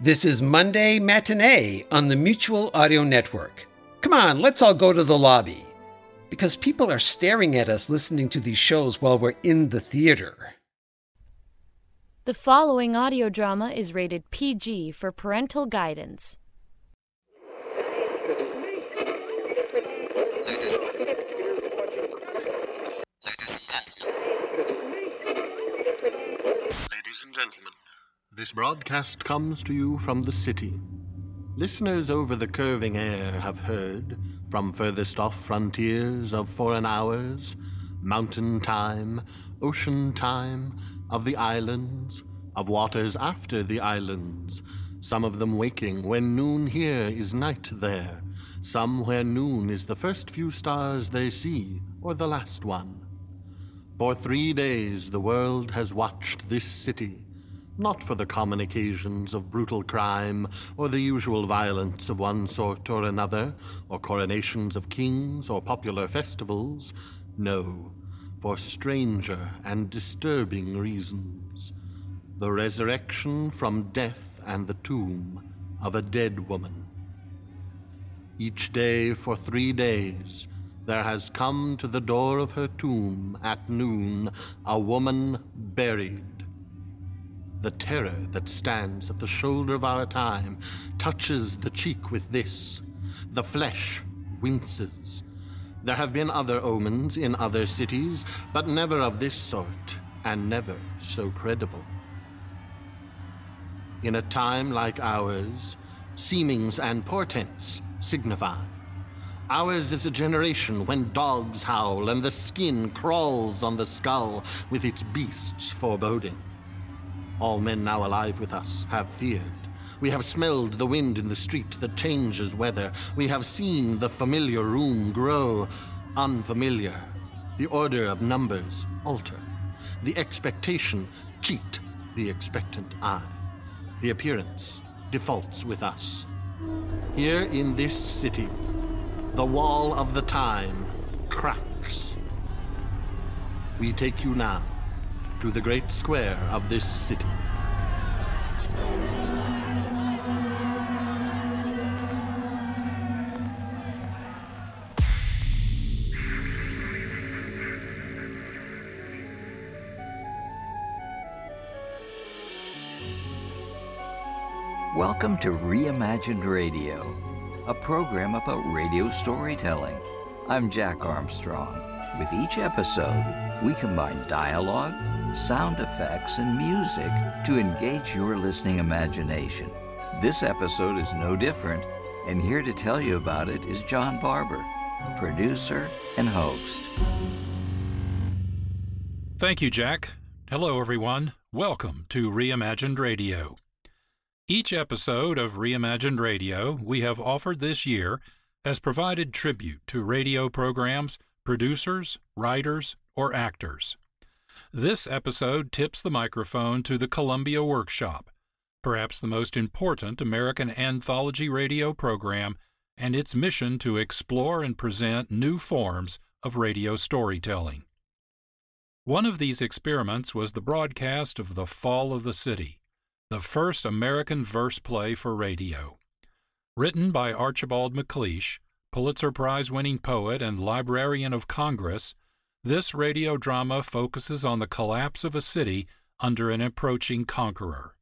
This is Monday Matinee on the Mutual Audio Network. Come on, let's all go to the lobby. Because people are staring at us listening to these shows while we're in the theater. The following audio drama is rated PG for parental guidance. Ladies and gentlemen, this broadcast comes to you from the city. Listeners over the curving air have heard, from furthest off frontiers of foreign hours, mountain time, ocean time, of the islands, of waters after the islands, some of them waking when noon here is night there, some where noon is the first few stars they see, or the last one. For three days the world has watched this city, not for the common occasions of brutal crime or the usual violence of one sort or another, or coronations of kings or popular festivals. No, for stranger and disturbing reasons. The resurrection from death and the tomb of a dead woman. Each day for three days, there has come to the door of her tomb at noon a woman buried. The terror that stands at the shoulder of our time touches the cheek with this. The flesh winces. There have been other omens in other cities, but never of this sort, and never so credible. In a time like ours, seemings and portents signify. Ours is a generation when dogs howl and the skin crawls on the skull with its beasts foreboding. All men now alive with us have feared. We have smelled the wind in the street that changes weather. We have seen the familiar room grow unfamiliar. The order of numbers alter. The expectation cheat the expectant eye. The appearance defaults with us. Here in this city, the wall of the time cracks. We take you now to the great square of this city. Welcome to Reimagined Radio, a program about radio storytelling. I'm Jack Armstrong. With each episode, we combine dialogue, sound effects, and music to engage your listening imagination. This episode is no different, and here to tell you about it is John Barber, producer and host. Thank you, Jack. Hello, everyone. Welcome to Reimagined Radio. Each episode of Reimagined Radio we have offered this year has provided tribute to radio programs, producers, writers, or actors. This episode tips the microphone to the Columbia Workshop, perhaps the most important American anthology radio program, and its mission to explore and present new forms of radio storytelling. One of these experiments was the broadcast of The Fall of the City the first American verse play for radio. Written by Archibald MacLeish, Pulitzer Prize winning poet and Librarian of Congress, this radio drama focuses on the collapse of a city under an approaching conqueror.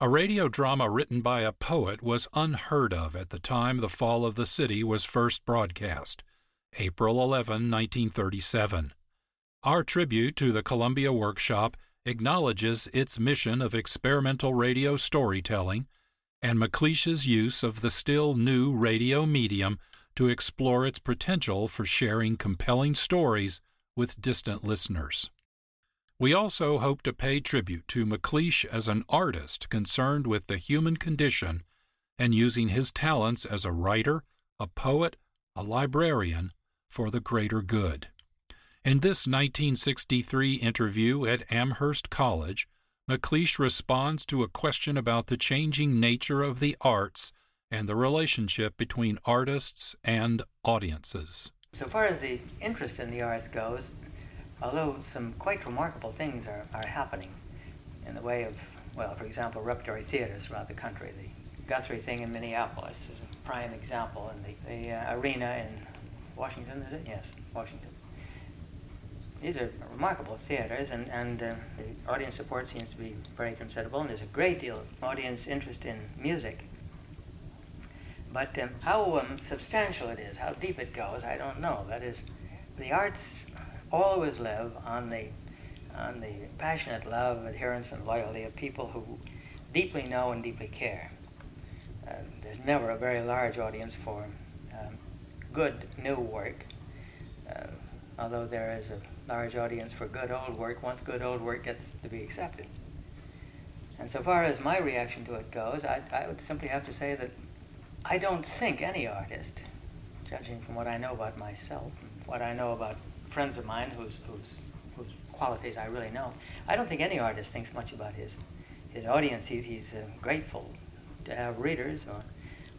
A radio drama written by a poet was unheard of at the time The Fall of the City was first broadcast, April 11, 1937. Our tribute to the Columbia Workshop acknowledges its mission of experimental radio storytelling and MacLeish's use of the still new radio medium to explore its potential for sharing compelling stories with distant listeners. We also hope to pay tribute to MacLeish as an artist concerned with the human condition and using his talents as a writer, a poet, a librarian for the greater good. In this 1963 interview at Amherst College, MacLeish responds to a question about the changing nature of the arts and the relationship between artists and audiences. So far as the interest in the arts goes, although some quite remarkable things are, are happening in the way of, well, for example, repertory theaters throughout the country. The Guthrie thing in Minneapolis is a prime example, and the, the uh, arena in Washington, is it? Yes, Washington. These are remarkable theaters, and, and uh, the audience support seems to be very considerable, and there's a great deal of audience interest in music. But um, how um, substantial it is, how deep it goes, I don't know. That is, the arts always live on the on the passionate love, adherence, and loyalty of people who deeply know and deeply care. Uh, there's never a very large audience for um, good new work, uh, although there is a large audience for good old work once good old work gets to be accepted. And so far as my reaction to it goes, I, I would simply have to say that I don't think any artist, judging from what I know about myself, and what I know about friends of mine whose, whose, whose qualities I really know. I don't think any artist thinks much about his, his audience. He, he's uh, grateful to have readers or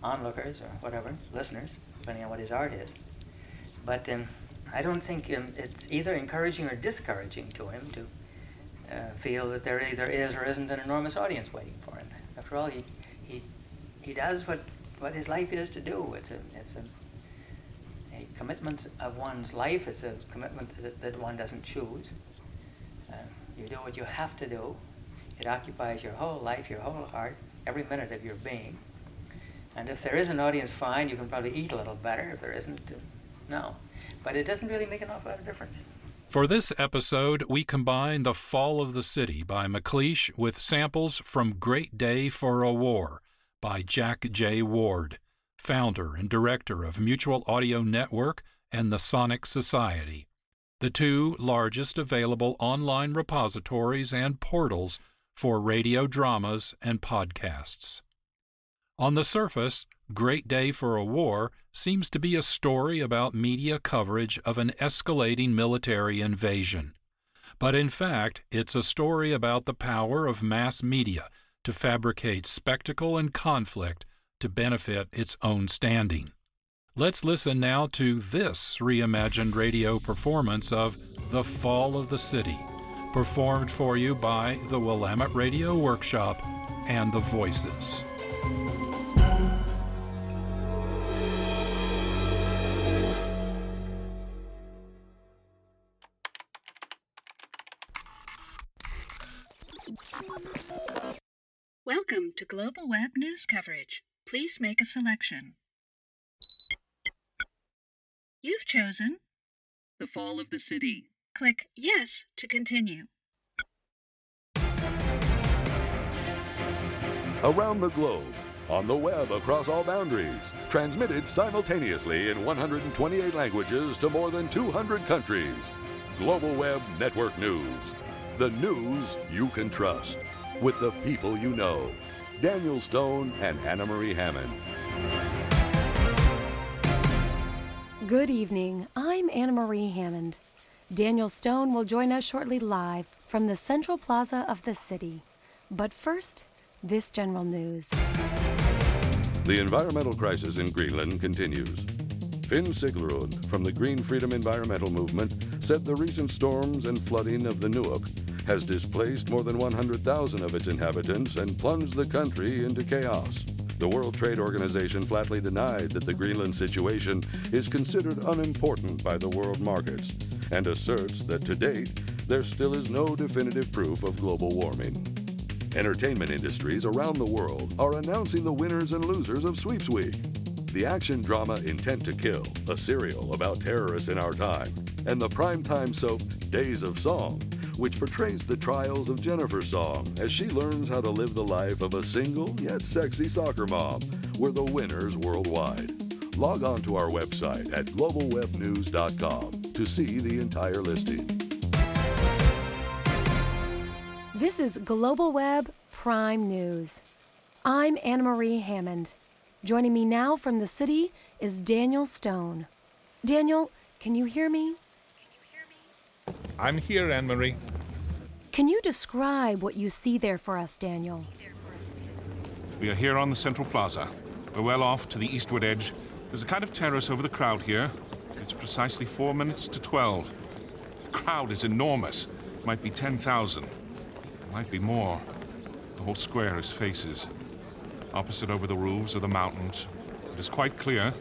onlookers or whatever, listeners, depending on what his art is. But um, I don't think um, it's either encouraging or discouraging to him to uh, feel that there either is or isn't an enormous audience waiting for him. After all, he, he, he does what, what his life is to do. It's a, it's a commitment of one's life. It's a commitment that, that one doesn't choose. Uh, you do what you have to do. It occupies your whole life, your whole heart, every minute of your being. And if there is an audience, fine, you can probably eat a little better. If there isn't, uh, no. But it doesn't really make an awful lot of difference. For this episode, we combine The Fall of the City by MacLeish with samples from Great Day for a War by Jack J. Ward founder and director of Mutual Audio Network and the Sonic Society, the two largest available online repositories and portals for radio dramas and podcasts. On the surface, Great Day for a War seems to be a story about media coverage of an escalating military invasion. But in fact, it's a story about the power of mass media to fabricate spectacle and conflict to benefit its own standing. Let's listen now to this reimagined radio performance of The Fall of the City, performed for you by the Willamette Radio Workshop and The Voices. Welcome to Global Web News Coverage. Please make a selection. You've chosen The Fall of the City. Click Yes to continue. Around the globe, on the web across all boundaries, transmitted simultaneously in 128 languages to more than 200 countries. Global Web Network News. The news you can trust with the people you know. Daniel Stone and Anna Marie Hammond. Good evening. I'm Anna Marie Hammond. Daniel Stone will join us shortly live from the Central Plaza of the city. But first, this general news. The environmental crisis in Greenland continues. Finn Siglerud from the Green Freedom Environmental Movement said the recent storms and flooding of the Nuuk has displaced more than 100,000 of its inhabitants and plunged the country into chaos. The World Trade Organization flatly denied that the Greenland situation is considered unimportant by the world markets and asserts that to date, there still is no definitive proof of global warming. Entertainment industries around the world are announcing the winners and losers of Sweeps Week. The action drama Intent to Kill, a serial about terrorists in our time, and the primetime soap Days of Song which portrays the trials of Jennifer Song as she learns how to live the life of a single yet sexy soccer mom, were the winners worldwide. Log on to our website at globalwebnews.com to see the entire listing. This is Global Web Prime News. I'm Anna Marie Hammond. Joining me now from the city is Daniel Stone. Daniel, can you hear me? I'm here, Anne Marie. Can you describe what you see there for us, Daniel? We are here on the Central Plaza. We're well off to the eastward edge. There's a kind of terrace over the crowd here. It's precisely four minutes to twelve. The crowd is enormous. Might be 10,000. Might be more. The whole square is faces. Opposite over the roofs are the mountains. It is quite clear.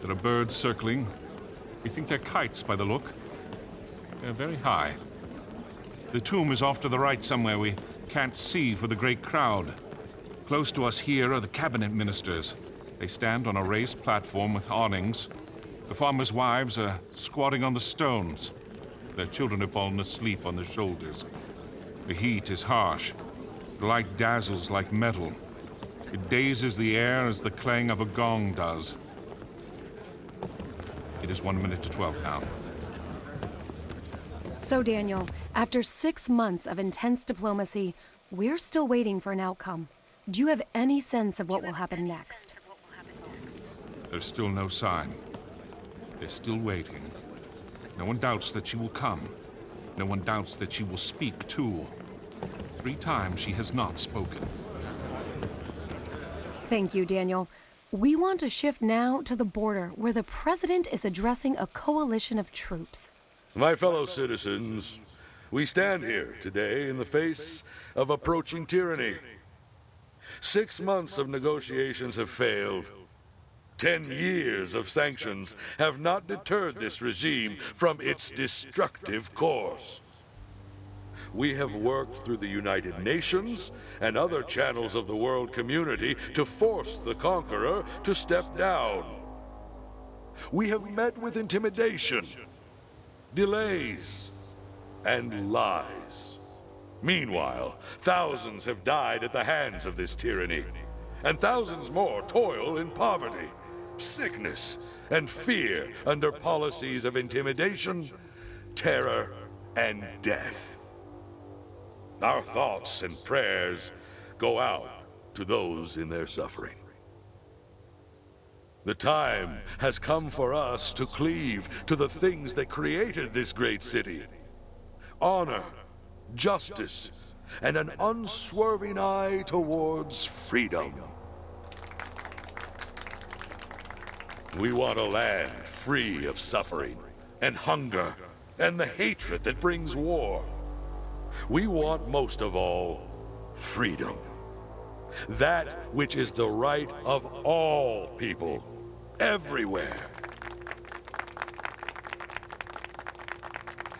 There are birds circling. We think they're kites by the look. They're very high. The tomb is off to the right somewhere we can't see for the great crowd. Close to us here are the cabinet ministers. They stand on a raised platform with awnings. The farmers' wives are squatting on the stones. Their children have fallen asleep on their shoulders. The heat is harsh. The light dazzles like metal. It dazes the air as the clang of a gong does. It is one minute to twelve now. So, Daniel, after six months of intense diplomacy, we're still waiting for an outcome. Do you have any sense of what will happen next? There's still no sign. They're still waiting. No one doubts that she will come. No one doubts that she will speak, too. Three times she has not spoken. Thank you, Daniel. We want to shift now to the border where the president is addressing a coalition of troops. My fellow citizens, we stand here today in the face of approaching tyranny. Six months of negotiations have failed. Ten years of sanctions have not deterred this regime from its destructive course. We have worked through the United Nations and other channels of the world community to force the conqueror to step down. We have met with intimidation, delays, and lies. Meanwhile, thousands have died at the hands of this tyranny, and thousands more toil in poverty, sickness, and fear under policies of intimidation, terror, and death. Our thoughts and prayers go out to those in their suffering. The time has come for us to cleave to the things that created this great city honor, justice, and an unswerving eye towards freedom. We want a land free of suffering and hunger and the hatred that brings war. We want most of all freedom. That which is the right of all people, everywhere.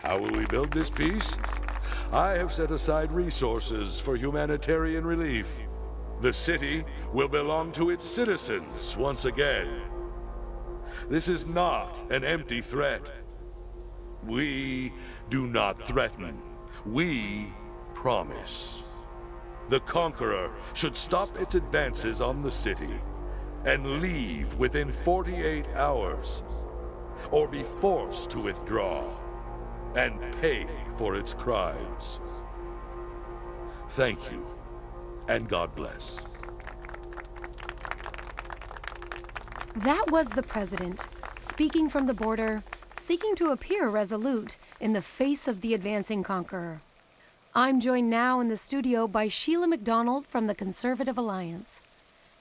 How will we build this peace? I have set aside resources for humanitarian relief. The city will belong to its citizens once again. This is not an empty threat. We do not threaten. We promise. The conqueror should stop its advances on the city and leave within 48 hours, or be forced to withdraw and pay for its crimes. Thank you, and God bless. That was the president, speaking from the border, seeking to appear resolute in the face of the advancing conqueror. I'm joined now in the studio by Sheila McDonald from the Conservative Alliance.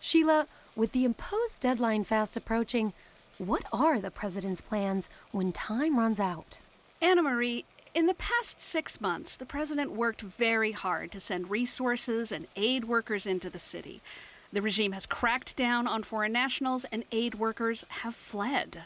Sheila, with the imposed deadline fast approaching, what are the president's plans when time runs out? Anna Marie, in the past six months, the president worked very hard to send resources and aid workers into the city. The regime has cracked down on foreign nationals, and aid workers have fled.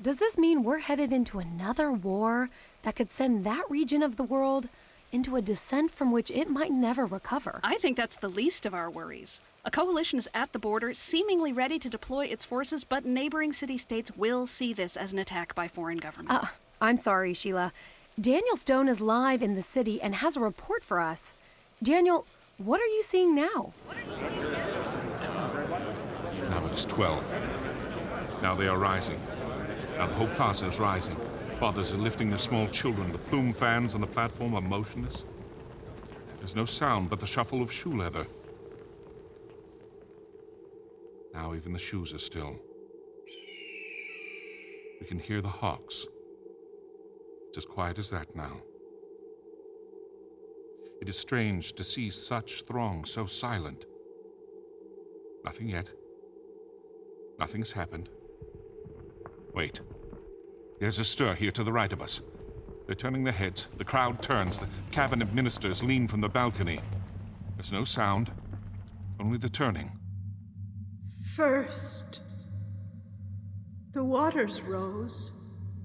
Does this mean we're headed into another war that could send that region of the world into a descent from which it might never recover? I think that's the least of our worries. A coalition is at the border, seemingly ready to deploy its forces, but neighboring city states will see this as an attack by foreign governments. Uh, I'm sorry, Sheila. Daniel Stone is live in the city and has a report for us. Daniel, what are you seeing now? Now it is 12. Now they are rising. Now the whole plaza is rising. Fathers are lifting their small children. The plume fans on the platform are motionless. There's no sound but the shuffle of shoe leather. Now even the shoes are still. We can hear the hawks. It's as quiet as that now. It is strange to see such throng so silent. Nothing yet. Nothing's happened. Wait. There's a stir here to the right of us. They're turning their heads. The crowd turns. The cabinet ministers lean from the balcony. There's no sound, only the turning. First, the waters rose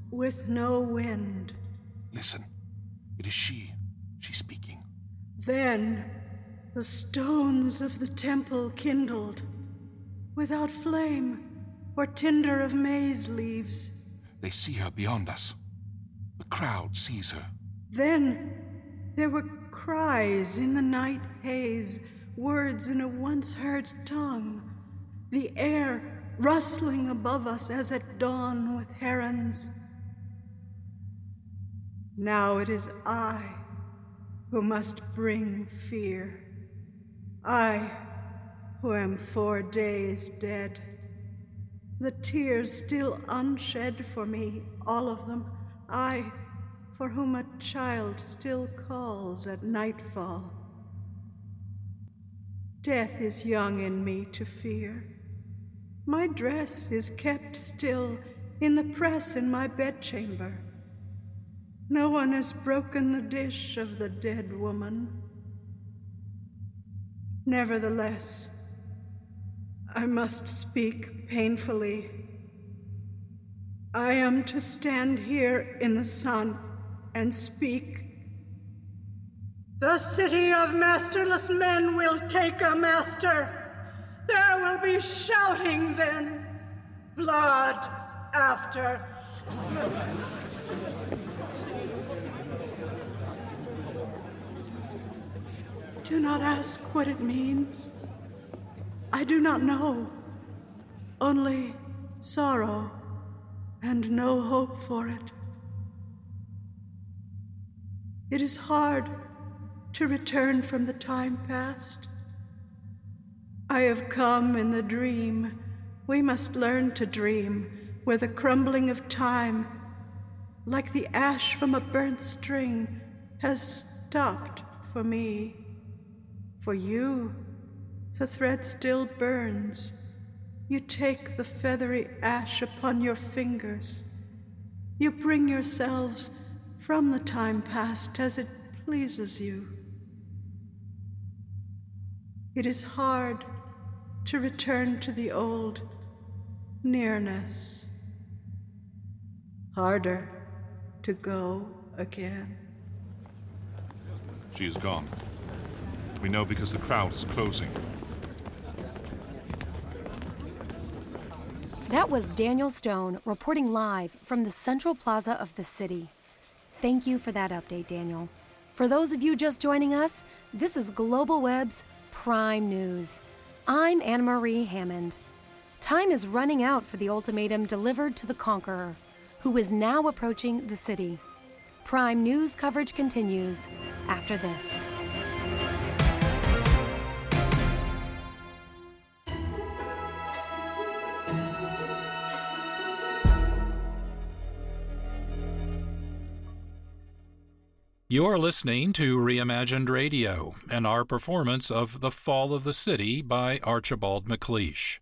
with no wind. Listen. It is she. She's speaking. Then the stones of the temple kindled, without flame or tinder of maize leaves. They see her beyond us. The crowd sees her. Then there were cries in the night haze, words in a once heard tongue, the air rustling above us as at dawn with herons. Now it is I who must bring fear. I who am four days dead. The tears still unshed for me, all of them. I, for whom a child still calls at nightfall. Death is young in me to fear. My dress is kept still in the press in my bedchamber. No one has broken the dish of the dead woman. Nevertheless, I must speak painfully. I am to stand here in the sun and speak. The city of masterless men will take a master. There will be shouting then, blood after. Do not ask what it means. I do not know. Only sorrow and no hope for it. It is hard to return from the time past. I have come in the dream. We must learn to dream where the crumbling of time, like the ash from a burnt string, has stopped for me. For you, the thread still burns. You take the feathery ash upon your fingers. You bring yourselves from the time past as it pleases you. It is hard to return to the old nearness, harder to go again. She is gone. We know because the crowd is closing. That was Daniel Stone reporting live from the central plaza of the city. Thank you for that update, Daniel. For those of you just joining us, this is Global Web's Prime News. I'm Anne Marie Hammond. Time is running out for the ultimatum delivered to the conqueror, who is now approaching the city. Prime News coverage continues after this. You're listening to Reimagined Radio and our performance of The Fall of the City by Archibald MacLeish.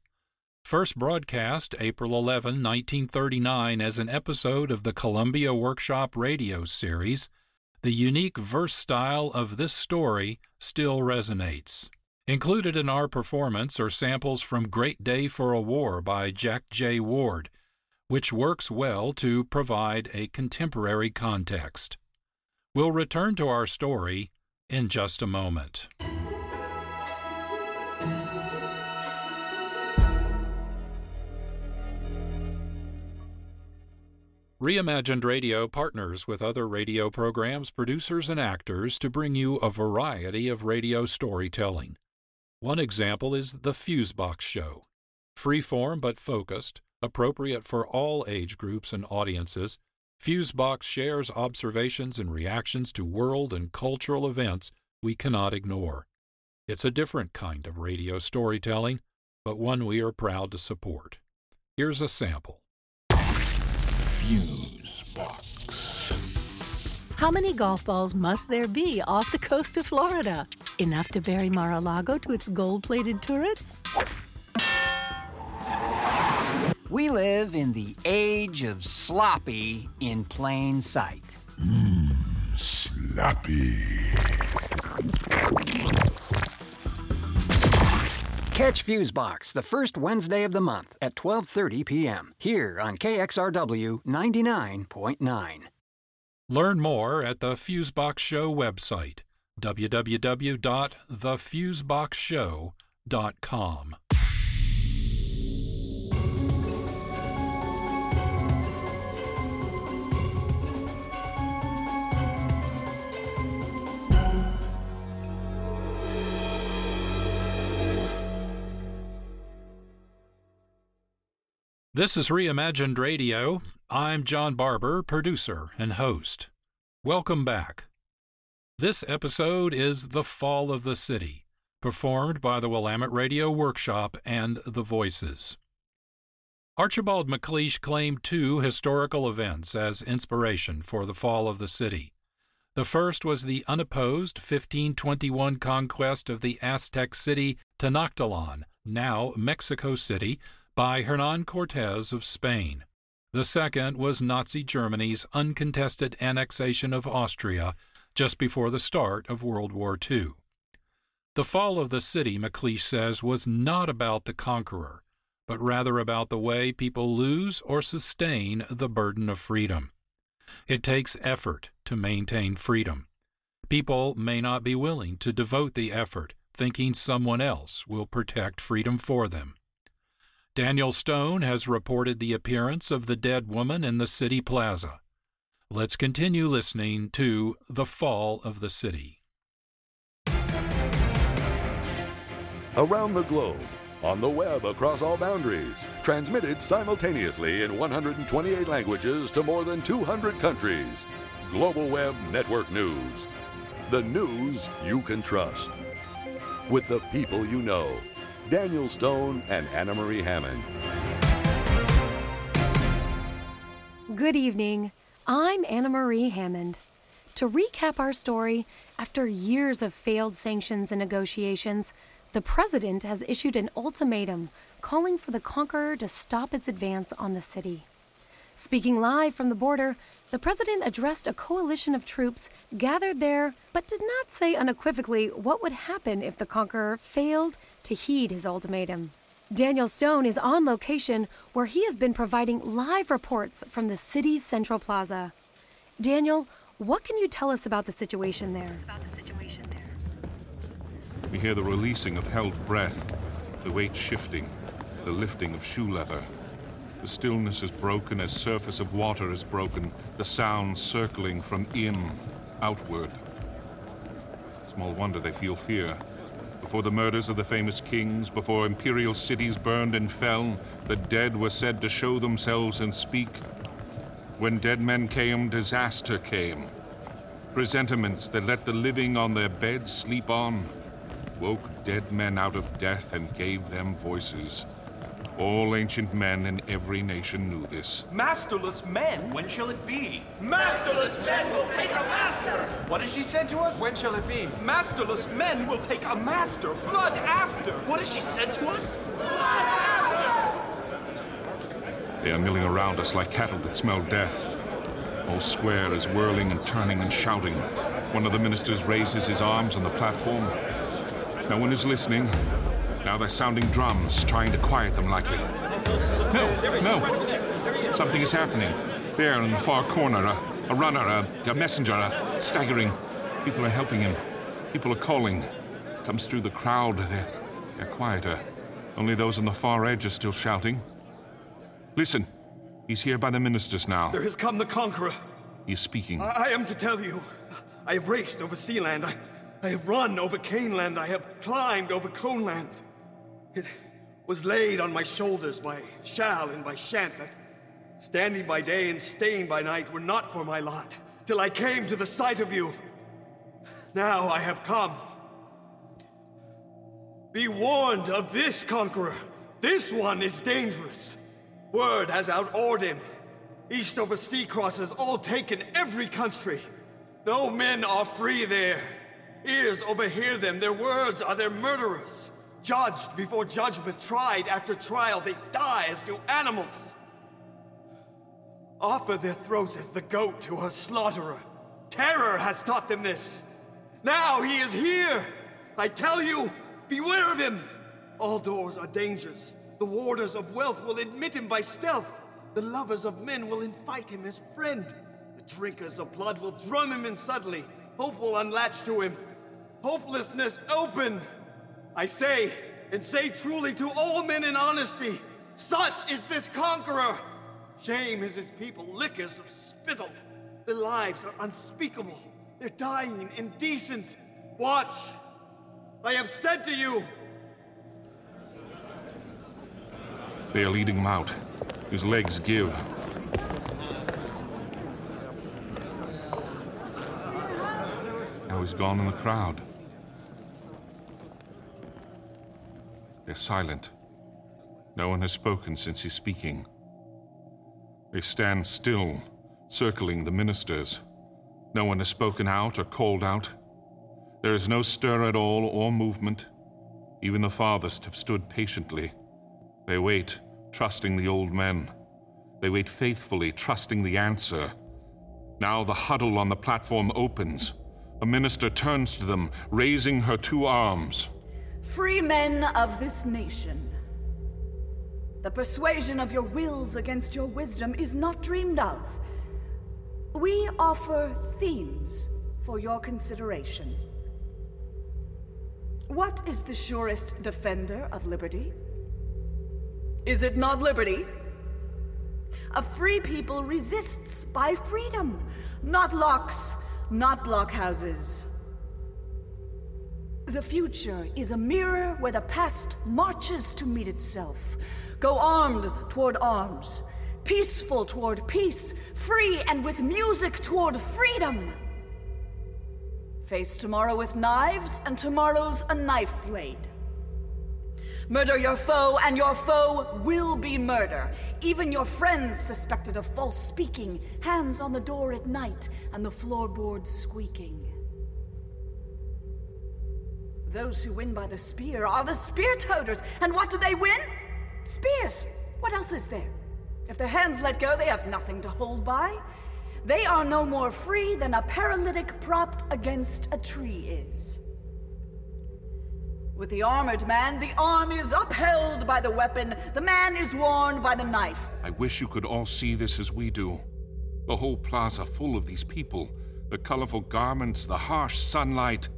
First broadcast April 11, 1939, as an episode of the Columbia Workshop radio series, the unique verse style of this story still resonates. Included in our performance are samples from Great Day for a War by Jack J. Ward, which works well to provide a contemporary context. We'll return to our story in just a moment. Reimagined Radio partners with other radio programs, producers, and actors to bring you a variety of radio storytelling. One example is The Fusebox Show. Freeform but focused, appropriate for all age groups and audiences, Fusebox shares observations and reactions to world and cultural events we cannot ignore. It's a different kind of radio storytelling, but one we are proud to support. Here's a sample. Fuse box. How many golf balls must there be off the coast of Florida? Enough to bury Mar a Lago to its gold plated turrets? We live in the age of sloppy in plain sight. Mmm, sloppy. Catch Fusebox the first Wednesday of the month at 12:30 p.m. here on KXRW 99.9. Learn more at the Fusebox Show website www.thefuseboxshow.com. This is Reimagined Radio. I'm John Barber, producer and host. Welcome back. This episode is The Fall of the City, performed by the Willamette Radio Workshop and The Voices. Archibald MacLeish claimed two historical events as inspiration for the fall of the city. The first was the unopposed 1521 conquest of the Aztec city Tenochtitlan, now Mexico City, by Hernan Cortes of Spain. The second was Nazi Germany's uncontested annexation of Austria just before the start of World War II. The fall of the city, MacLeish says, was not about the conqueror, but rather about the way people lose or sustain the burden of freedom. It takes effort to maintain freedom. People may not be willing to devote the effort, thinking someone else will protect freedom for them. Daniel Stone has reported the appearance of the dead woman in the city plaza. Let's continue listening to The Fall of the City. Around the globe, on the web across all boundaries, transmitted simultaneously in 128 languages to more than 200 countries. Global Web Network News. The news you can trust. With the people you know. Daniel Stone and Anna Marie Hammond. Good evening. I'm Anna Marie Hammond. To recap our story, after years of failed sanctions and negotiations, the president has issued an ultimatum calling for the conqueror to stop its advance on the city. Speaking live from the border, the president addressed a coalition of troops gathered there, but did not say unequivocally what would happen if the conqueror failed to heed his ultimatum. Daniel Stone is on location where he has been providing live reports from the city's central plaza. Daniel, what can you tell us about the situation there? We hear the releasing of held breath, the weight shifting, the lifting of shoe leather. The stillness is broken as surface of water is broken, the sound circling from in outward. Small wonder they feel fear. Before the murders of the famous kings, before imperial cities burned and fell, the dead were said to show themselves and speak. When dead men came, disaster came. Presentiments that let the living on their beds sleep on woke dead men out of death and gave them voices. All ancient men in every nation knew this. Masterless men? When shall it be? Masterless men will take a master! What has she said to us? When shall it be? Masterless men will take a master! Blood after! What has she said to us? Blood after! They are milling around us like cattle that smell death. All square is whirling and turning and shouting. One of the ministers raises his arms on the platform. No one is listening. Now they're sounding drums, trying to quiet them likely. No, no. Something is happening. There in the far corner, a, a runner, a, a messenger, a staggering. People are helping him. People are calling. Comes through the crowd. They're, they're quieter. Only those on the far edge are still shouting. Listen. He's here by the ministers now. There has come the conqueror. He's speaking. I, I am to tell you. I have raced over Sealand. I, I have run over Caneland. I have climbed over Coneland. It was laid on my shoulders by Shall and by Shant that, standing by day and staying by night, were not for my lot, till I came to the sight of you. Now I have come. Be warned of this conqueror. This one is dangerous. Word has outawed him. East over sea crosses, all taken every country. No men are free there. Ears overhear them, their words are their murderers. Judged before judgment, tried after trial, they die as do animals. Offer their throats as the goat to her slaughterer. Terror has taught them this. Now he is here. I tell you, beware of him. All doors are dangers. The warders of wealth will admit him by stealth. The lovers of men will invite him as friend. The drinkers of blood will drum him in suddenly. Hope will unlatch to him. Hopelessness open. I say, and say truly to all men in honesty, such is this conqueror. Shame is his people, lickers of spittle. Their lives are unspeakable. They're dying indecent. Watch. I have said to you. They are leading him out. His legs give. Now he's gone in the crowd. They're silent. No one has spoken since his speaking. They stand still, circling the ministers. No one has spoken out or called out. There is no stir at all or movement. Even the farthest have stood patiently. They wait, trusting the old men. They wait faithfully, trusting the answer. Now the huddle on the platform opens. A minister turns to them, raising her two arms. Free men of this nation. The persuasion of your wills against your wisdom is not dreamed of. We offer themes for your consideration. What is the surest defender of liberty? Is it not liberty? A free people resists by freedom, not locks, not blockhouses. The future is a mirror where the past marches to meet itself. Go armed toward arms, peaceful toward peace, free and with music toward freedom. Face tomorrow with knives, and tomorrow's a knife blade. Murder your foe, and your foe will be murder. Even your friends suspected of false speaking, hands on the door at night, and the floorboards squeaking. Those who win by the spear are the spear toters, and what do they win? Spears. What else is there? If their hands let go, they have nothing to hold by. They are no more free than a paralytic propped against a tree is. With the armored man, the arm is upheld by the weapon, the man is warned by the knife. I wish you could all see this as we do. The whole plaza full of these people, the colorful garments, the harsh sunlight,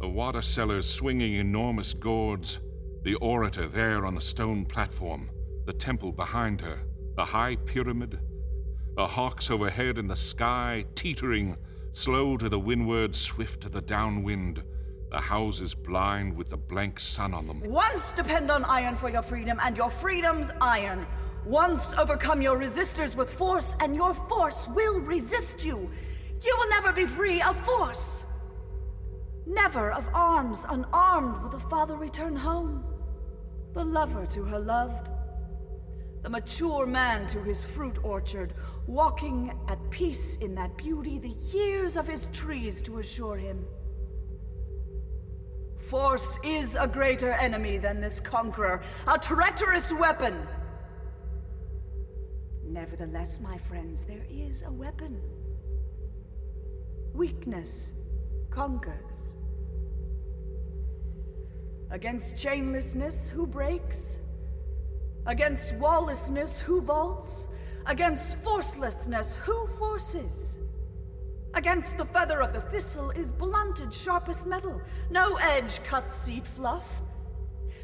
the water sellers swinging enormous gourds, the orator there on the stone platform, the temple behind her, the high pyramid, the hawks overhead in the sky, teetering, slow to the windward, swift to the downwind, the houses blind with the blank sun on them. Once depend on iron for your freedom, and your freedom's iron. Once overcome your resistors with force, and your force will resist you. You will never be free of force. Never of arms unarmed will the father return home. The lover to her loved. The mature man to his fruit orchard, walking at peace in that beauty, the years of his trees to assure him. Force is a greater enemy than this conqueror, a treacherous weapon. Nevertheless, my friends, there is a weapon. Weakness conquers. Against chainlessness, who breaks? Against lawlessness, who vaults? Against forcelessness, who forces? Against the feather of the thistle is blunted sharpest metal. No edge cuts seed fluff.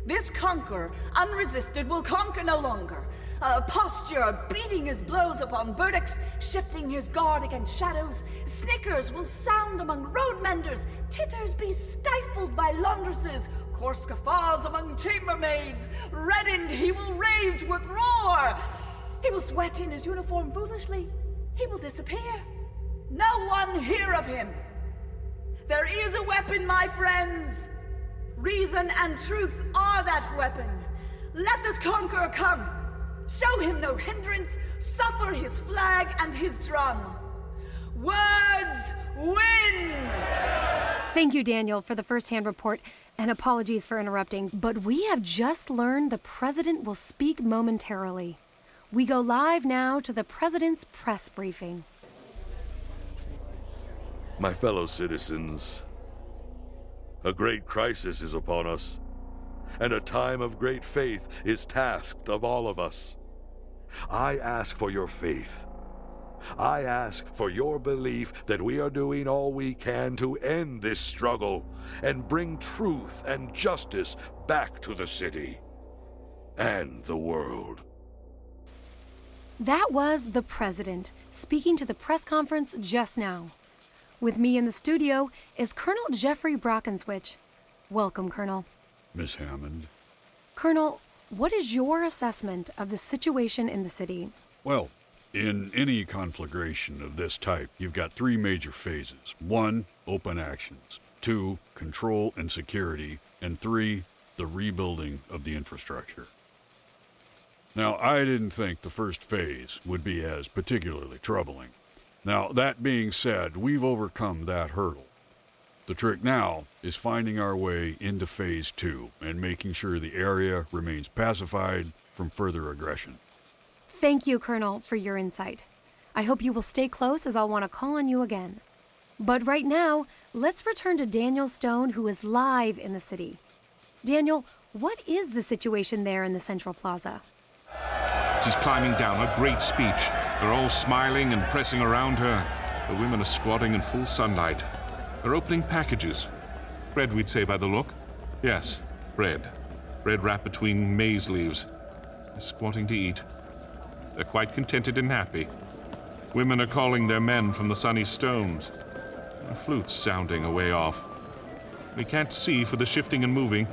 This conqueror, unresisted, will conquer no longer. A posture, beating his blows upon burdocks, shifting his guard against shadows. Snickers will sound among road menders, titters be stifled by laundresses, coarse guffaws among chambermaids. Reddened, he will rage with roar. He will sweat in his uniform foolishly. He will disappear. No one hear of him. There is a weapon, my friends! Reason and truth are that weapon. Let this conqueror come. Show him no hindrance, suffer his flag and his drum. Words win! Thank you, Daniel, for the first hand report, and apologies for interrupting, but we have just learned the president will speak momentarily. We go live now to the president's press briefing. My fellow citizens, a great crisis is upon us, and a time of great faith is tasked of all of us. I ask for your faith. I ask for your belief that we are doing all we can to end this struggle and bring truth and justice back to the city and the world. That was the president speaking to the press conference just now. With me in the studio is Colonel Jeffrey Brockenswitch. Welcome, Colonel. Miss Hammond. Colonel, what is your assessment of the situation in the city? Well, in any conflagration of this type, you've got three major phases. One, open actions. Two, control and security. And three, the rebuilding of the infrastructure. Now, I didn't think the first phase would be as particularly troubling. Now, that being said, we've overcome that hurdle. The trick now is finding our way into phase two and making sure the area remains pacified from further aggression. Thank you, Colonel, for your insight. I hope you will stay close as I'll want to call on you again. But right now, let's return to Daniel Stone, who is live in the city. Daniel, what is the situation there in the Central Plaza? She's climbing down, a great speech. They're all smiling and pressing around her. The women are squatting in full sunlight. They're opening packages. Bread, we'd say by the look. Yes, bread. Bread wrapped between maize leaves. They're squatting to eat. They're quite contented and happy. Women are calling their men from the sunny stones. A flute's sounding away off. We can't see for the shifting and moving.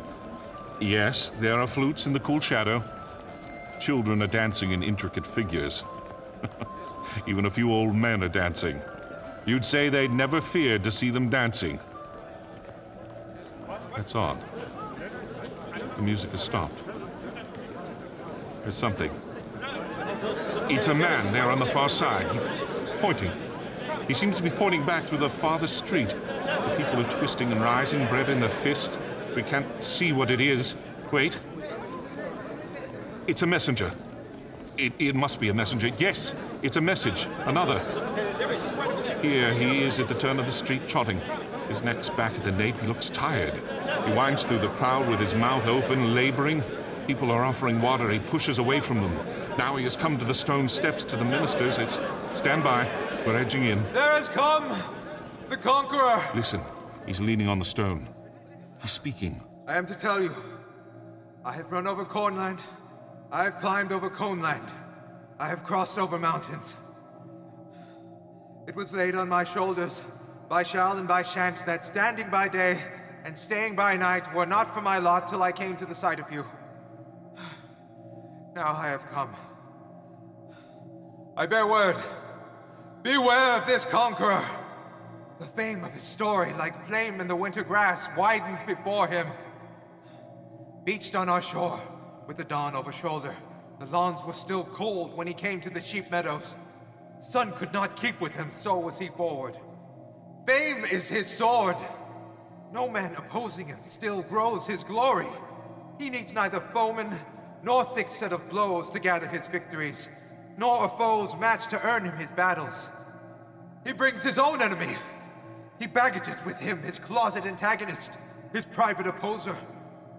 Yes, there are flutes in the cool shadow. Children are dancing in intricate figures. Even a few old men are dancing. You'd say they'd never feared to see them dancing. That's odd. The music has stopped. There's something. It's a man there on the far side. He's pointing. He seems to be pointing back through the farthest street. The people are twisting and rising, bread in their fist. We can't see what it is. Wait. It's a messenger. It, it must be a messenger. Yes, it's a message. Another. Here he is at the turn of the street trotting. His neck's back at the nape. He looks tired. He winds through the crowd with his mouth open, laboring. People are offering water. He pushes away from them. Now he has come to the stone steps to the ministers. It's stand by. We're edging in. There has come the conqueror. Listen. He's leaning on the stone. He's speaking. I am to tell you, I have run over cornland. I have climbed over coneland. I have crossed over mountains. It was laid on my shoulders by Shall and by Shant that standing by day and staying by night were not for my lot till I came to the sight of you. Now I have come. I bear word. Beware of this conqueror. The fame of his story, like flame in the winter grass, widens before him. Beached on our shore, with the dawn over shoulder, the lawns were still cold when he came to the sheep meadows. Sun could not keep with him, so was he forward. Fame is his sword. No man opposing him still grows his glory. He needs neither foeman nor thick set of blows to gather his victories, nor a foe's match to earn him his battles. He brings his own enemy. He baggages with him his closet antagonist, his private opposer.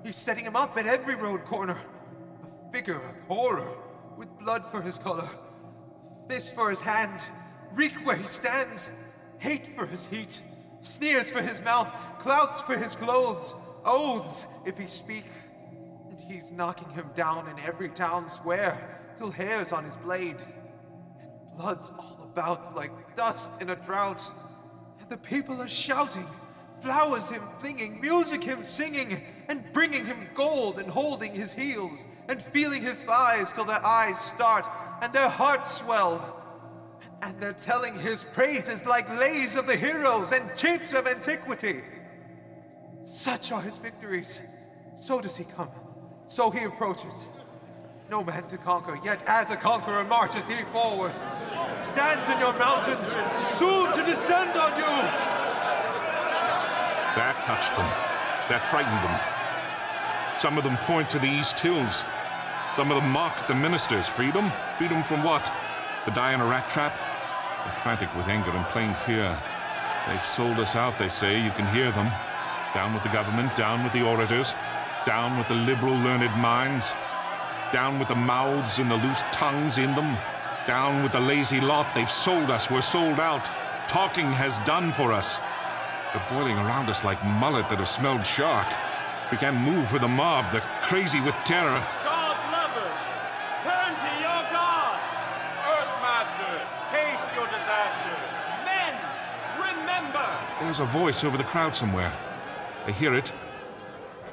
He's setting him up at every road corner. A figure of horror, with blood for his color, fist for his hand, reek where he stands, hate for his heat, sneers for his mouth, clouts for his clothes, oaths if he speak. He's knocking him down in every town square, till hair's on his blade. And blood's all about like dust in a drought. And the people are shouting, flowers him flinging, music him singing, and bringing him gold and holding his heels, and feeling his thighs till their eyes start and their hearts swell. And And they're telling his praises like lays of the heroes and chiefs of antiquity. Such are his victories. So does he come. So he approaches. No man to conquer, yet as a conqueror marches he forward. Stands in your mountains, soon to descend on you. That touched them. That frightened them. Some of them point to the East Hills. Some of them mock the ministers. Freedom? Freedom from what? To die in a rat trap? They're frantic with anger and plain fear. They've sold us out, they say. You can hear them. Down with the government, down with the orators, down with the liberal learned minds, down with the mouths and the loose tongues in them, down with the lazy lot. They've sold us. We're sold out. Talking has done for us. They're boiling around us like mullet that have smelled shark. We can't move for the mob. They're crazy with terror. God lovers, turn to your gods. Earth masters, taste your disaster. Men, remember. There's a voice over the crowd somewhere. I hear it.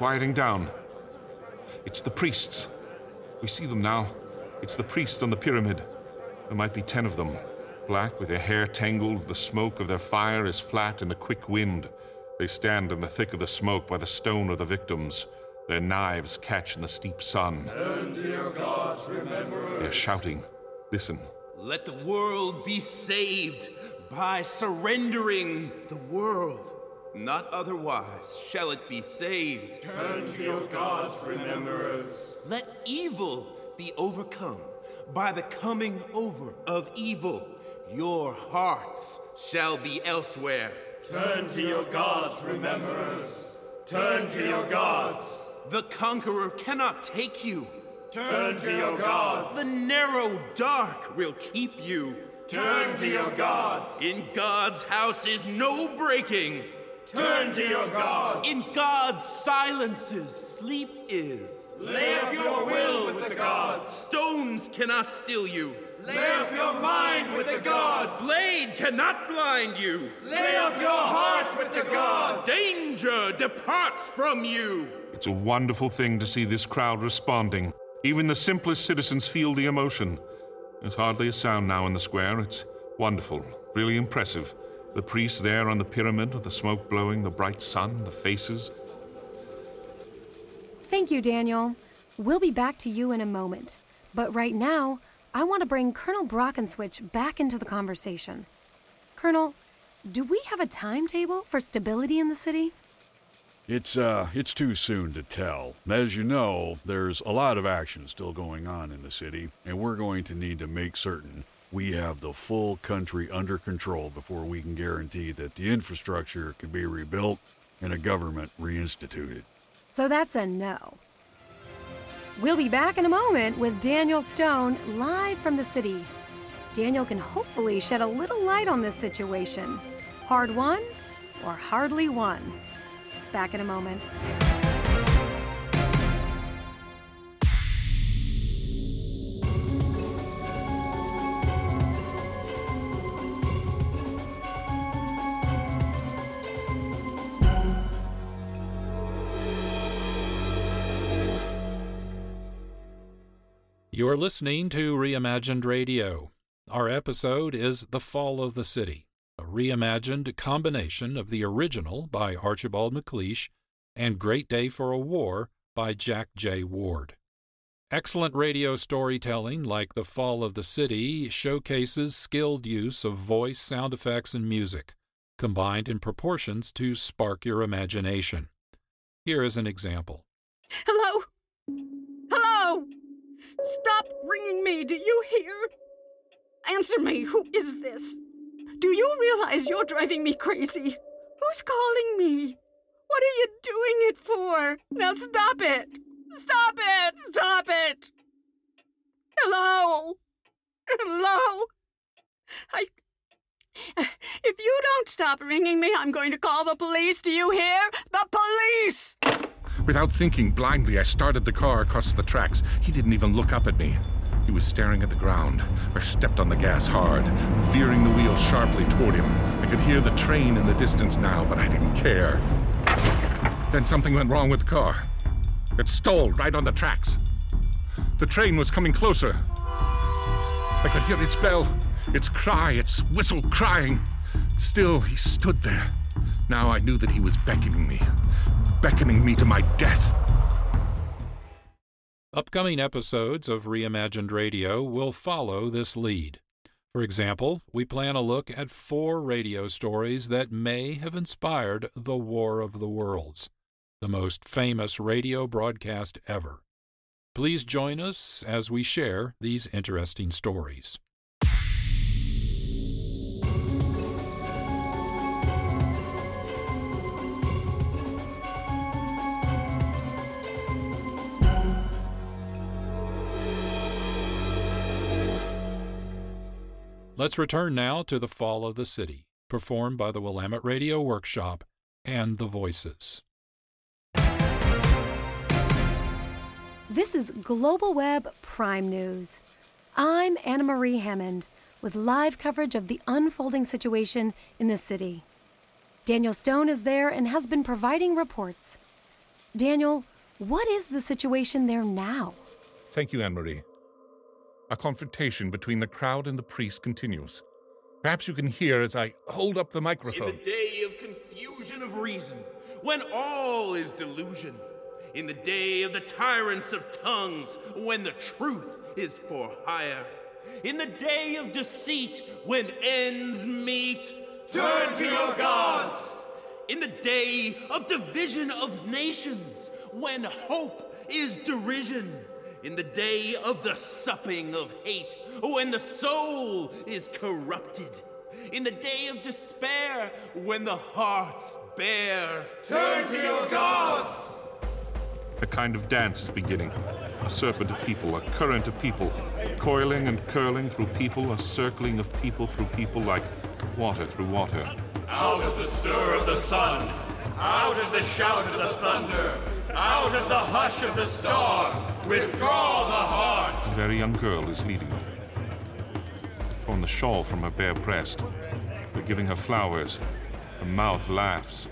Quieting down. It's the priests. We see them now. It's the priest on the pyramid. There might be ten of them. Black, with their hair tangled, the smoke of their fire is flat in the quick wind. They stand in the thick of the smoke by the stone of the victims. Their knives catch in the steep sun. Gods, remember They're shouting. Listen. Let the world be saved by surrendering the world. Not otherwise shall it be saved. Turn to your gods, remember us. Let evil be overcome by the coming over of evil. Your hearts shall be elsewhere. Turn to your gods, remember us. Turn to your gods. The conqueror cannot take you. Turn to your gods. The narrow dark will keep you. Turn to your gods. In God's house is no breaking. Turn to your gods. In God's silences, sleep is. Lay up your will with the gods. Stones cannot still you. Lay up your mind with the gods. Blade cannot blind you. Lay up your heart with the gods. Danger departs from you. It's a wonderful thing to see this crowd responding. Even the simplest citizens feel the emotion. There's hardly a sound now in the square. It's wonderful, really impressive. The priests there on the pyramid, with the smoke blowing, the bright sun, the faces. Thank you, Daniel. We'll be back to you in a moment. But right now, I want to bring Colonel Brockenswitch back into the conversation. Colonel, do we have a timetable for stability in the city? It's uh it's too soon to tell. As you know, there's a lot of action still going on in the city, and we're going to need to make certain we have the full country under control before we can guarantee that the infrastructure can be rebuilt and a government reinstituted. So that's a no. We'll be back in a moment with Daniel Stone live from the city. Daniel can hopefully shed a little light on this situation. Hard won or hardly won? Back in a moment. You are listening to Reimagined Radio. Our episode is The Fall of the City, a reimagined combination of the original by Archibald MacLeish and Great Day for a War by Jack J. Ward. Excellent radio storytelling like The Fall of the City showcases skilled use of voice, sound effects, and music, combined in proportions to spark your imagination. Here is an example. Hello? Stop ringing me, do you hear? Answer me, who is this? Do you realize you're driving me crazy? Who's calling me? What are you doing it for? Now stop it! Stop it! Stop it! Hello? Hello? I. If you don't stop ringing me, I'm going to call the police. Do you hear? The police! Without thinking, blindly, I started the car across the tracks. He didn't even look up at me. He was staring at the ground. I stepped on the gas hard, veering the wheel sharply toward him. I could hear the train in the distance now, but I didn't care. Then something went wrong with the car. It stalled right on the tracks. The train was coming closer. I could hear its bell. its cry, its whistle crying. Still, he stood there. Now I knew that he was beckoning me, beckoning me to my death. Upcoming episodes of Reimagined Radio will follow this lead. For example, we plan a look at four radio stories that may have inspired the War of the Worlds, the most famous radio broadcast ever. Please join us as we share these interesting stories. Let's return now to The Fall of the City, performed by the Willamette Radio Workshop and The Voices. This is Global Web Prime News. I'm Anna Marie Hammond with live coverage of the unfolding situation in the city. Daniel Stone is there and has been providing reports. Daniel, what is the situation there now? Thank you, Anne Marie. A confrontation between the crowd and the priest continues. Perhaps you can hear as I hold up the microphone. In the day of confusion of reason, when all is delusion, in the day of the tyrants of tongues, when the truth is for hire, in the day of deceit, when ends meet, turn to your gods! In the day of division of nations, when hope is derision in the day of the supping of hate, when the soul is corrupted, in the day of despair, when the heart's bare. Turn to your gods! A kind of dance is beginning. A serpent of people, a current of people, coiling and curling through people, a circling of people through people like water through water. Out of the stir of the sun, out of the shout of the thunder, out of the hush of the storm, withdraw the heart. A very young girl is leading them. Torn the shawl from her bare breast. They're giving her flowers. Her mouth laughs.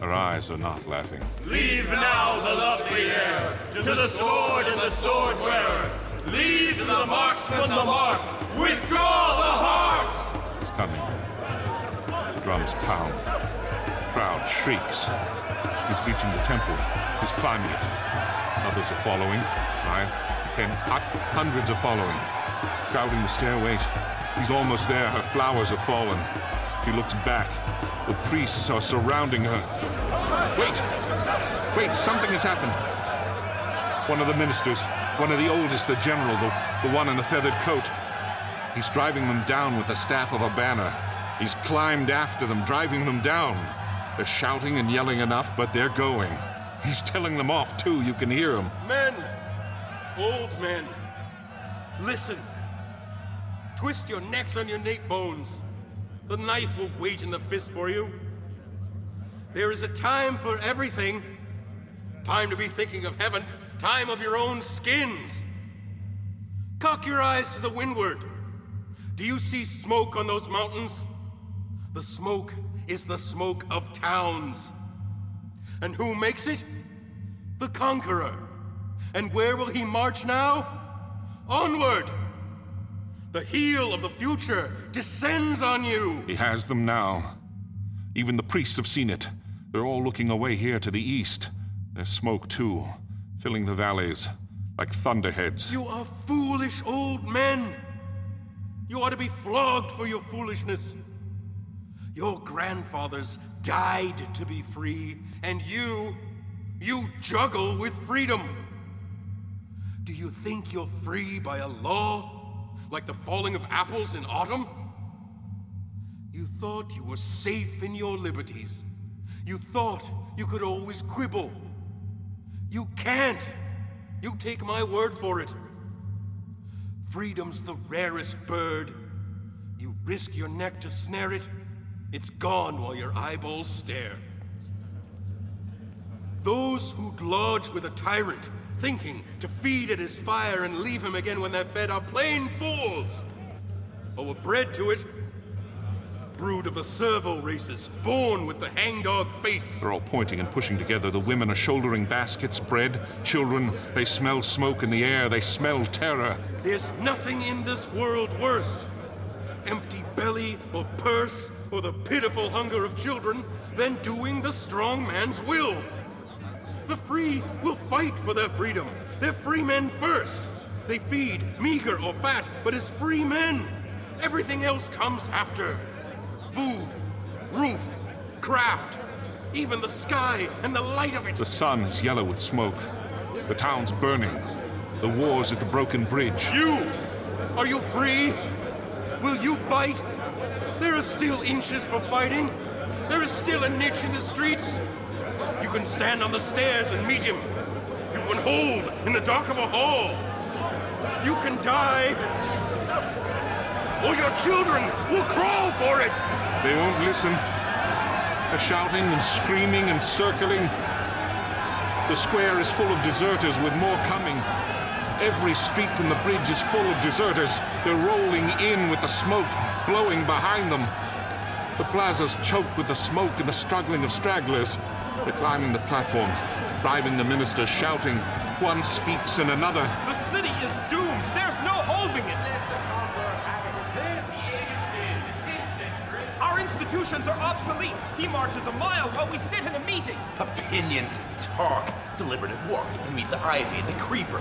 Her eyes are not laughing. Leave now the lovely air to the sword and the sword wearer. Leave to the marksman the mark. Withdraw the heart. He's coming. The drums pound. Crowd shrieks. He's reaching the temple. He's climbing it. Others are following. Five, ten, hundreds are following. Crowding the stairways. He's almost there. Her flowers have fallen. She looks back. The priests are surrounding her. Wait! Wait, something has happened. One of the ministers, one of the oldest, the general, the, the one in the feathered coat. He's driving them down with the staff of a banner. He's climbed after them, driving them down. They're shouting and yelling enough, but they're going. He's telling them off, too. You can hear him. Men! Old men! Listen! Twist your necks on your nape bones. The knife will wait in the fist for you. There is a time for everything. Time to be thinking of heaven. Time of your own skins. Cock your eyes to the windward. Do you see smoke on those mountains? The smoke is the smoke of towns. And who makes it? The conqueror. And where will he march now? Onward! The heel of the future descends on you! He has them now. Even the priests have seen it. They're all looking away here to the east. There's smoke, too, filling the valleys like thunderheads. You are foolish old men! You ought to be flogged for your foolishness. Your grandfathers died to be free, and you, you juggle with freedom. Do you think you're free by a law, like the falling of apples in autumn? You thought you were safe in your liberties. You thought you could always quibble. You can't. You take my word for it. Freedom's the rarest bird. You risk your neck to snare it, it's gone while your eyeballs stare. Those who'd lodge with a tyrant, thinking to feed at his fire and leave him again when they're fed, are plain fools. Or were bred to it. Brood of the servo races, born with the hangdog face. They're all pointing and pushing together. The women are shouldering baskets, bread, children. They smell smoke in the air. They smell terror. There's nothing in this world worse empty belly or purse or the pitiful hunger of children than doing the strong man's will. The free will fight for their freedom. They're free men first. They feed, meager or fat, but as free men. Everything else comes after. Food, roof, craft, even the sky and the light of it. The sun is yellow with smoke. The town's burning. The war's at the broken bridge. You! Are you free? Will you fight? There are still inches for fighting. There is still a niche in the streets. You can stand on the stairs and meet him. You can hold in the dark of a hall. You can die. Or your children will crawl for it. They won't listen. They're shouting and screaming and circling. The square is full of deserters with more coming. Every street from the bridge is full of deserters. They're rolling in with the smoke blowing behind them. The plaza's choked with the smoke and the struggling of stragglers. They're climbing the platform, bribing the ministers, shouting. One speaks and another. The city is doomed. There's no holding it. Our institutions are obsolete. He marches a mile while we sit in a meeting. Opinions and talk. Deliberative walks beneath the ivy and the creeper.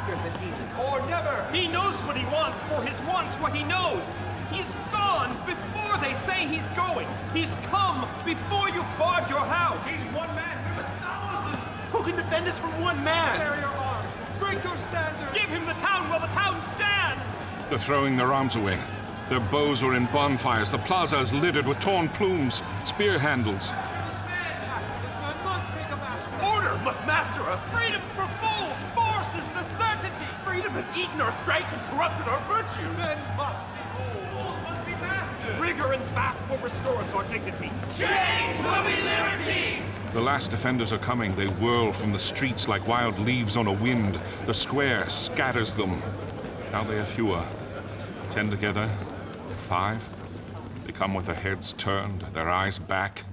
After the demon, or never. He knows what he wants, for his wants what he knows. He's gone before they say he's going. He's come before you've barred your house. He's one man through the thousands. Who can defend us from one man? Bear your arms. Break your standards. Give him the town while the town stands. They're throwing their arms away. Their bows are in bonfires. The plaza is littered with torn plumes, spear handles. Order must master us. Freedom for certainty. Has eaten our strength and corrupted our virtue. Men must be ruled. must be mastered. Rigor and fast will restore us our dignity. Chains will be liberty. The last defenders are coming. They whirl from the streets like wild leaves on a wind. The square scatters them. Now they are fewer. Ten together, five. They come with their heads turned, their eyes back.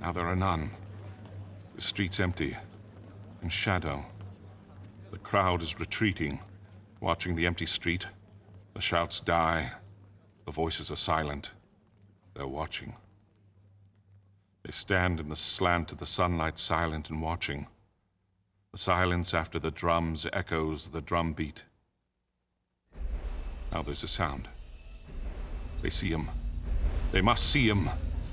Now there are none. The street's empty, in shadow. The crowd is retreating, watching the empty street. The shouts die. The voices are silent. They're watching. They stand in the slant of the sunlight, silent and watching. The silence after the drums echoes the drum beat. Now there's a sound. They see him. They must see him.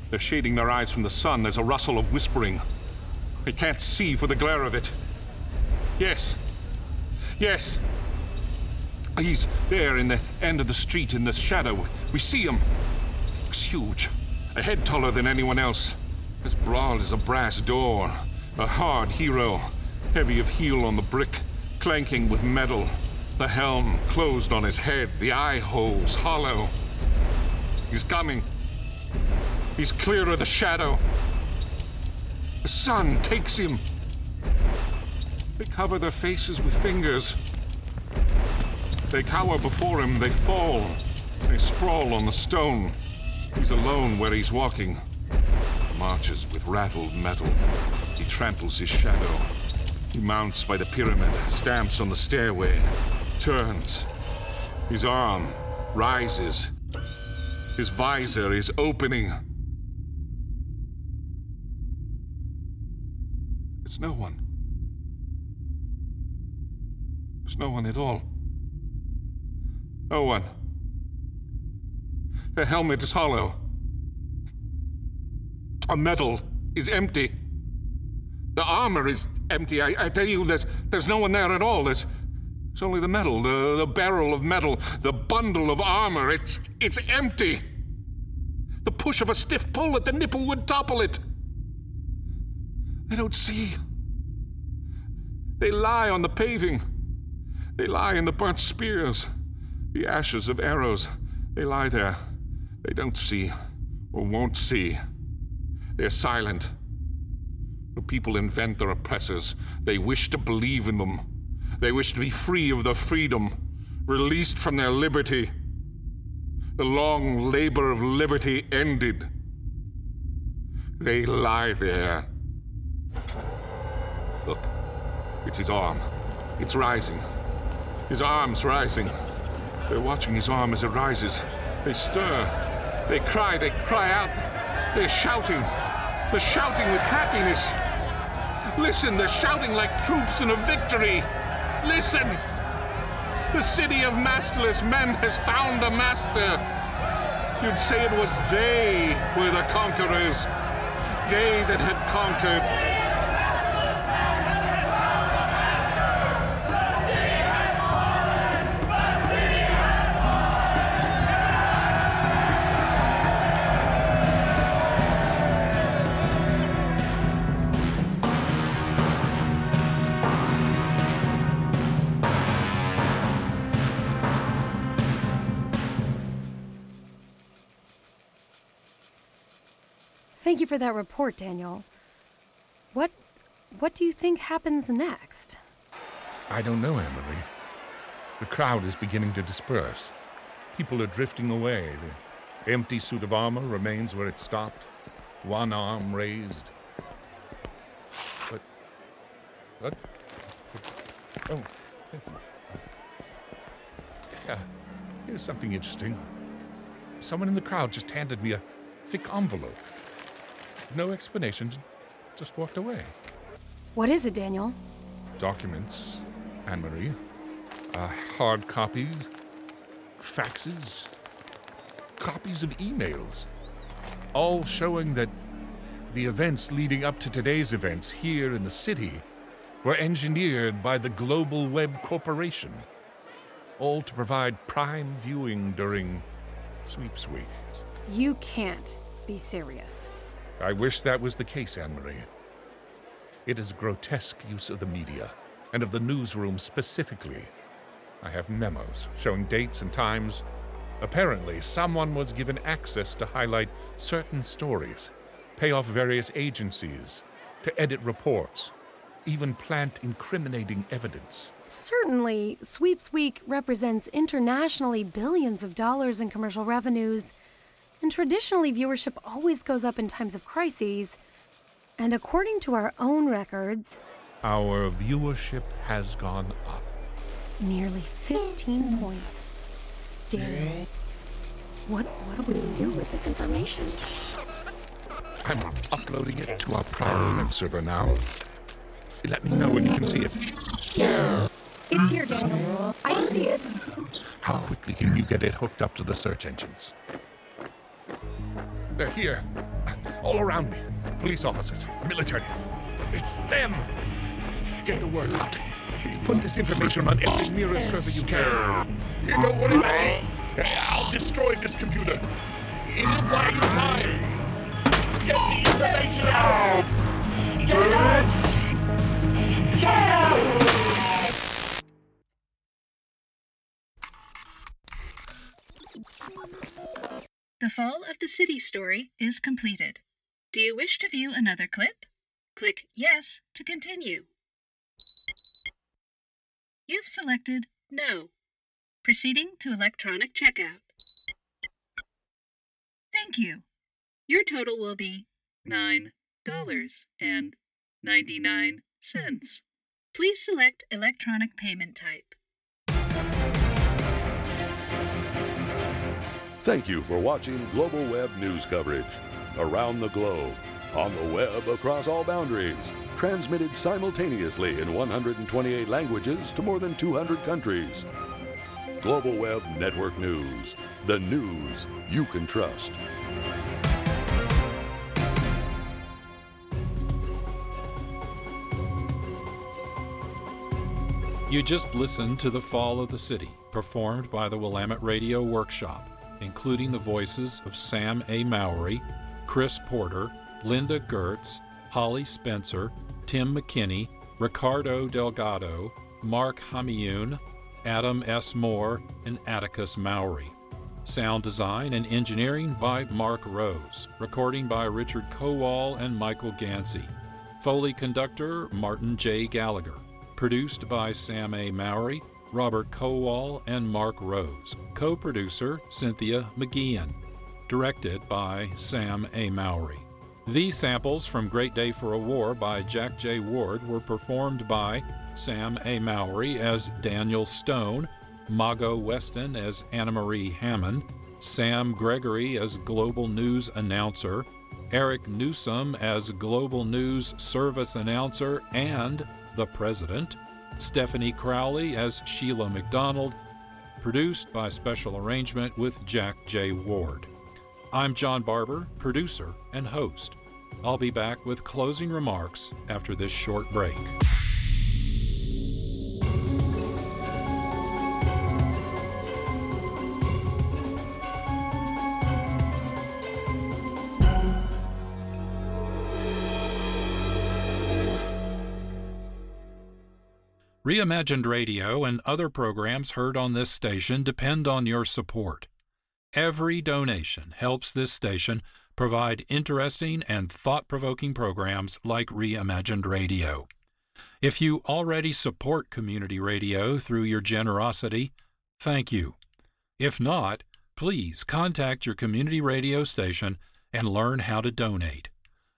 They're shading their eyes from the sun. There's a rustle of whispering. They can't see for the glare of it. Yes. Yes. He's there in the end of the street in the shadow. We see him. Looks huge. A head taller than anyone else. As broad as a brass door. A hard hero. Heavy of heel on the brick. Clanking with metal. The helm closed on his head. The eye holes hollow. He's coming. He's clear of the shadow. The sun takes him. They cover their faces with fingers. They cower before him, they fall. They sprawl on the stone. He's alone where he's walking. Marches with rattled metal. He tramples his shadow. He mounts by the pyramid, stamps on the stairway, turns. His arm rises. His visor is opening. No one. There's no one at all. No one. The helmet is hollow. A medal is empty. The armor is empty. I, I tell you, there's, there's no one there at all. There's, there's only the metal, the, the barrel of metal, the bundle of armor. It's, it's empty. The push of a stiff pull at the nipple would topple it. I don't see. They lie on the paving. They lie in the burnt spears, the ashes of arrows. They lie there. They don't see, or won't see. They're silent. The people invent their oppressors. They wish to believe in them. They wish to be free of their freedom, released from their liberty. The long labor of liberty ended. They lie there. Look, it's his arm. It's rising. His arm's rising. They're watching his arm as it rises. They stir. They cry. They cry out. They're shouting. They're shouting with happiness. Listen, they're shouting like troops in a victory. Listen! The city of masterless men has found a master. You'd say it was they were the conquerors. They that had conquered. For that report, Daniel. What what do you think happens next? I don't know, Emily. The crowd is beginning to disperse. People are drifting away. The empty suit of armor remains where it stopped, one arm raised. But. What? Oh. Yeah, here's something interesting. Someone in the crowd just handed me a thick envelope. No explanation, just walked away. What is it, Daniel? Documents, Anne Marie. Uh, hard copies, faxes, copies of emails, all showing that the events leading up to today's events here in the city were engineered by the Global Web Corporation, all to provide prime viewing during sweeps weeks. You can't be serious. I wish that was the case, Anne Marie. It is grotesque use of the media, and of the newsroom specifically. I have memos showing dates and times. Apparently, someone was given access to highlight certain stories, pay off various agencies, to edit reports, even plant incriminating evidence. Certainly, Sweeps Week represents internationally billions of dollars in commercial revenues, and traditionally viewership always goes up in times of crises. And according to our own records, Our viewership has gone up. nearly 15 points. Daniel, what, what do we do with this information? I'm uploading it to our private web server now. Let me know when you can see it. It's here, Daniel. I can see it. How quickly can you get it hooked up to the search engines? They're here. All around me. Police officers, military. It's them! Get the word out. Put this information on every mirror server you can. You don't worry about. I'll destroy this computer. It'll buy you time. Get the information out! Get it! Get out! The Fall of the City story is completed. Do you wish to view another clip? Click Yes to continue. You've selected No. Proceeding to electronic checkout. Thank you. Your total will be $9.99. Please select electronic payment type. Thank you for watching Global Web News coverage. Around the globe, on the web across all boundaries, transmitted simultaneously in 128 languages to more than 200 countries. Global Web Network News, the news you can trust. You just listened to The Fall of the City, performed by the Willamette Radio Workshop, including the voices of Sam A. Mowry, Chris Porter, Linda Gertz, Holly Spencer, Tim McKinney, Ricardo Delgado, Mark Hamioun, Adam S. Moore, and Atticus Mowry. Sound design and engineering by Mark Rose. Recording by Richard Kowal and Michael Gansey. Foley conductor Martin J. Gallagher. Produced by Sam A. Mowry, Robert Kowal, and Mark Rose. Co producer Cynthia McGeehan. Directed by Sam A. Mowry. These samples from Great Day for a War by Jack J. Ward were performed by Sam A. Mowry as Daniel Stone, Mago Weston as Anna Marie Hammond, Sam Gregory as Global News Announcer, Eric Newsom as Global News Service Announcer and the President, Stephanie Crowley as Sheila McDonald, produced by special arrangement with Jack J. Ward. I'm John Barber, producer and host. I'll be back with closing remarks after this short break. Reimagined Radio and other programs heard on this station depend on your support. Every donation helps this station provide interesting and thought provoking programs like Reimagined Radio. If you already support community radio through your generosity, thank you. If not, please contact your community radio station and learn how to donate.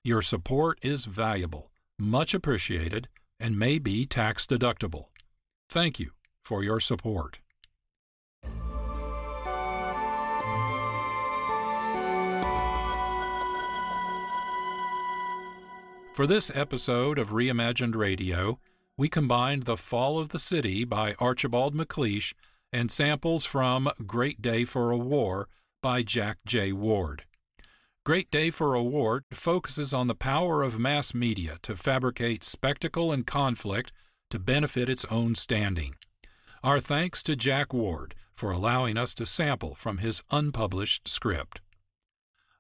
Your support is valuable, much appreciated, and may be tax deductible. Thank you for your support. For this episode of Reimagined Radio, we combined The Fall of the City by Archibald MacLeish and samples from Great Day for a War by Jack J. Ward. Great Day for a War focuses on the power of mass media to fabricate spectacle and conflict to benefit its own standing. Our thanks to Jack Ward for allowing us to sample from his unpublished script.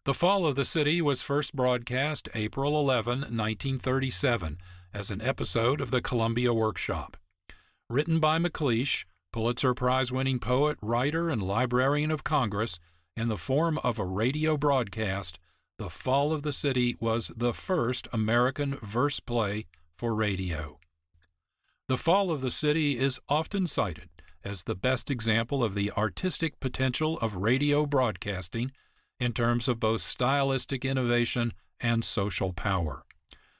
The Fall of the City was first broadcast April 11, 1937, as an episode of the Columbia Workshop. Written by MacLeish, Pulitzer Prize winning poet, writer, and librarian of Congress, in the form of a radio broadcast, The Fall of the City was the first American verse play for radio. The Fall of the City is often cited as the best example of the artistic potential of radio broadcasting in terms of both stylistic innovation and social power.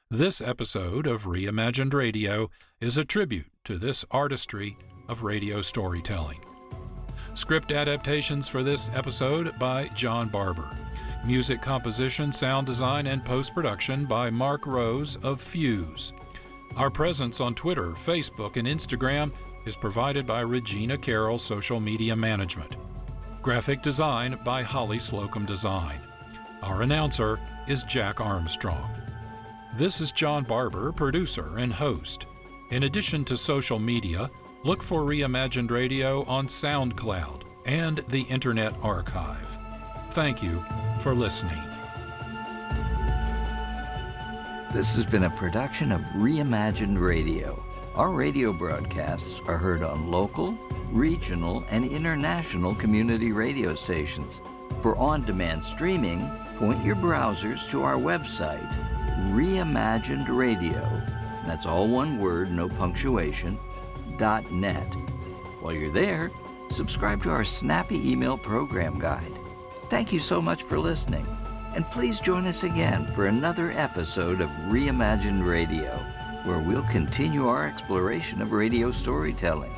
This episode of Reimagined Radio is a tribute to this artistry of radio storytelling. Script adaptations for this episode by John Barber. Music composition, sound design, and post production by Mark Rose of Fuse. Our presence on Twitter, Facebook, and Instagram is provided by Regina Carroll Social Media Management. Graphic design by Holly Slocum Design. Our announcer is Jack Armstrong. This is John Barber, producer and host. In addition to social media, look for Reimagined Radio on SoundCloud and the Internet Archive. Thank you for listening. This has been a production of Reimagined Radio. Our radio broadcasts are heard on local, regional, and international community radio stations. For on demand streaming, point your browsers to our website, Reimagined Radio. That's all one word, no punctuation, While you're there, subscribe to our snappy email program guide. Thank you so much for listening, and please join us again for another episode of Reimagined Radio, where we'll continue our exploration of radio storytelling.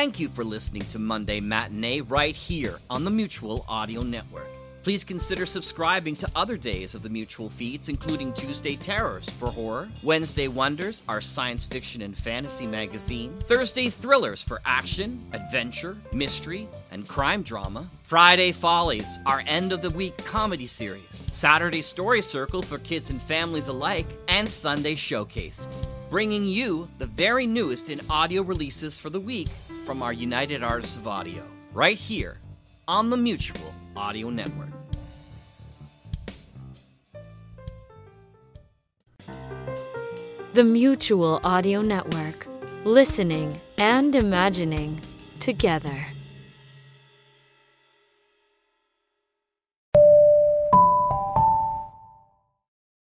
Thank you for listening to Monday Matinee right here on the Mutual Audio Network. Please consider subscribing to other days of the Mutual feeds, including Tuesday Terrors for horror, Wednesday Wonders, our science fiction and fantasy magazine, Thursday Thrillers for action, adventure, mystery, and crime drama, Friday Follies, our end of the week comedy series, Saturday Story Circle for kids and families alike, and Sunday Showcase, bringing you the very newest in audio releases for the week from our United Artists of Audio, right here on the Mutual Audio Network. The Mutual Audio Network. Listening and imagining together.